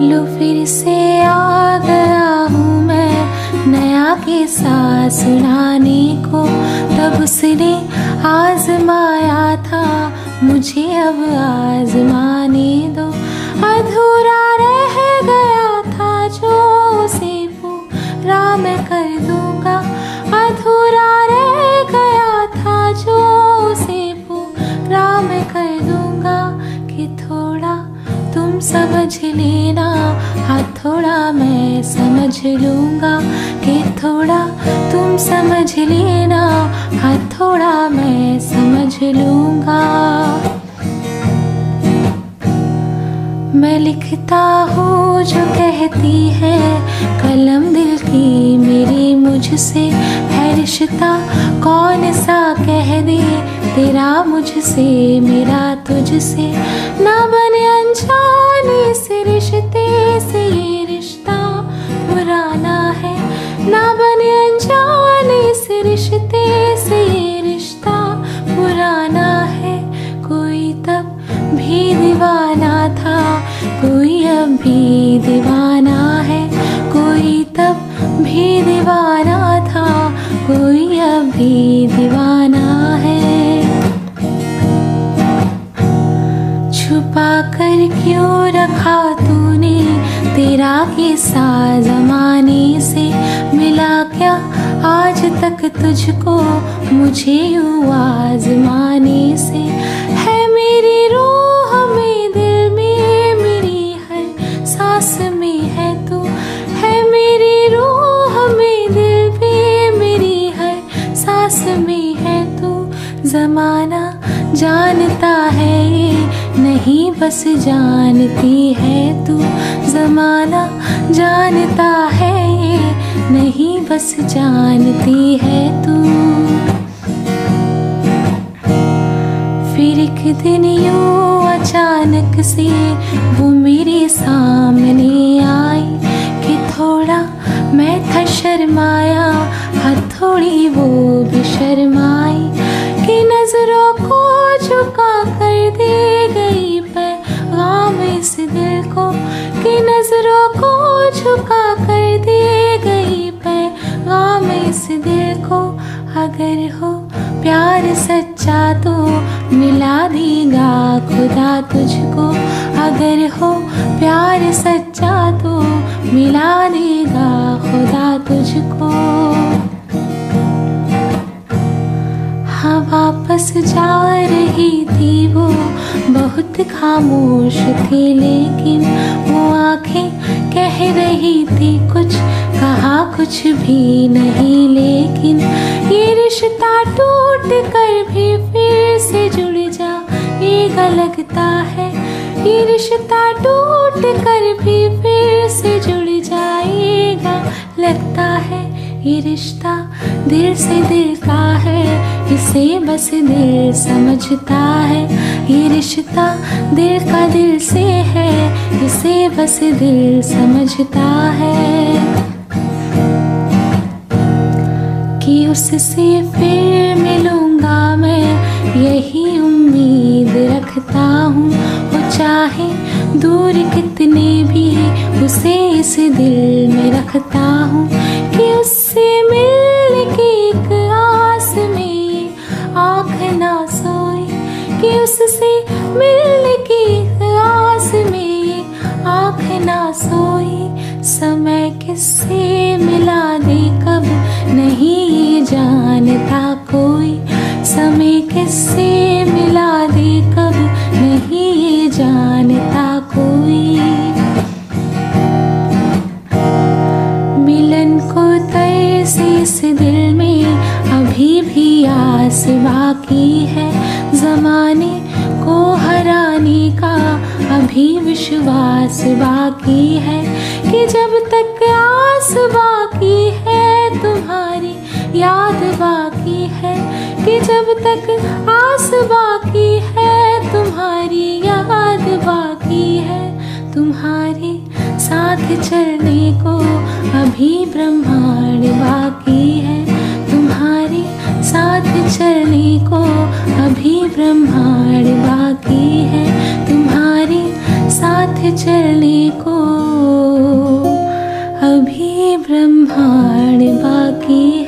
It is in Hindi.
लो, फिर से आ गया हूँ मैं। नया के किस्सा सुनाने को तब उसने आजमाया था। मुझे अब आजमाने दो। अधूरा रह गया था जो उसे पूरा मैं कर दूँगा समझ लेना हाँ थोड़ा मैं समझ लूँगा कि थोड़ा तुम समझ लेना हाँ थोड़ा मैं समझ लूँगा। मैं लिखता हूँ जो कहती है। कलम दिल की मेरी मुझसे। है रिश्ता कौन सा कह दे? तेरा मुझसे, मेरा तुझसे। ना भी दीवाना था, कोई अब भी दीवाना है। छुपा कर क्यों रखा तूने? तेरा किस्सा जमाने से मिला क्या? आज तक तुझको मुझे यूँ आजमाने से जानता है ये नहीं बस जानती है तू। जमाना जानता है ये नहीं बस जानती है तू। फिर एक दिन यूँ अचानक से वो मेरे सामने आई कि थोड़ा मैं था शर्माया हथौड़ी वो भी शर्माई अगर हो प्यार सच्चा तो मिला देगा खुदा तुझको। अगर हो प्यार सच्चा तो मिला देगा खुदा तुझको। हाँ वापस जा रही थी वो, बहुत खामोश थी, लेकिन वो आँखें कह रही थी, कुछ कहा कुछ भी नहीं, लेकिन ये रिश्ता टूट कर भी फिर से जुड़ जा ये लगता है। ये रिश्ता टूट कर भी फिर से जुड़ जाएगा, लगता है। ये रिश्ता दिल से दिल का है, इसे बस दिल समझता है। ये रिश्ता दिल का दिल से है, इसे बस दिल समझता है। उससे फिर मिलूँगा मैं। यही उम्मीद रखता हूँ। वो चाहे दूर कितने भी है, उसे इस दिल में रखता हूँ कि उससे मिलने की एक आस में आँख ना सोई कि उससे मिलने की आस में आँख ना सोई समय किससे मिला आस बाकी है। जमाने को हराने का अभी विश्वास बाकी है कि जब तक आस बाकी है, तुम्हारी याद बाकी है कि जब तक आस बाकी है, तुम्हारी याद बाकी है। तुम्हारे साथ चलने को अभी ब्रह्मांड बाकी ब्रह्मांड बाकी है तुम्हारे साथ चलने को। अभी ब्रह्मांड बाकी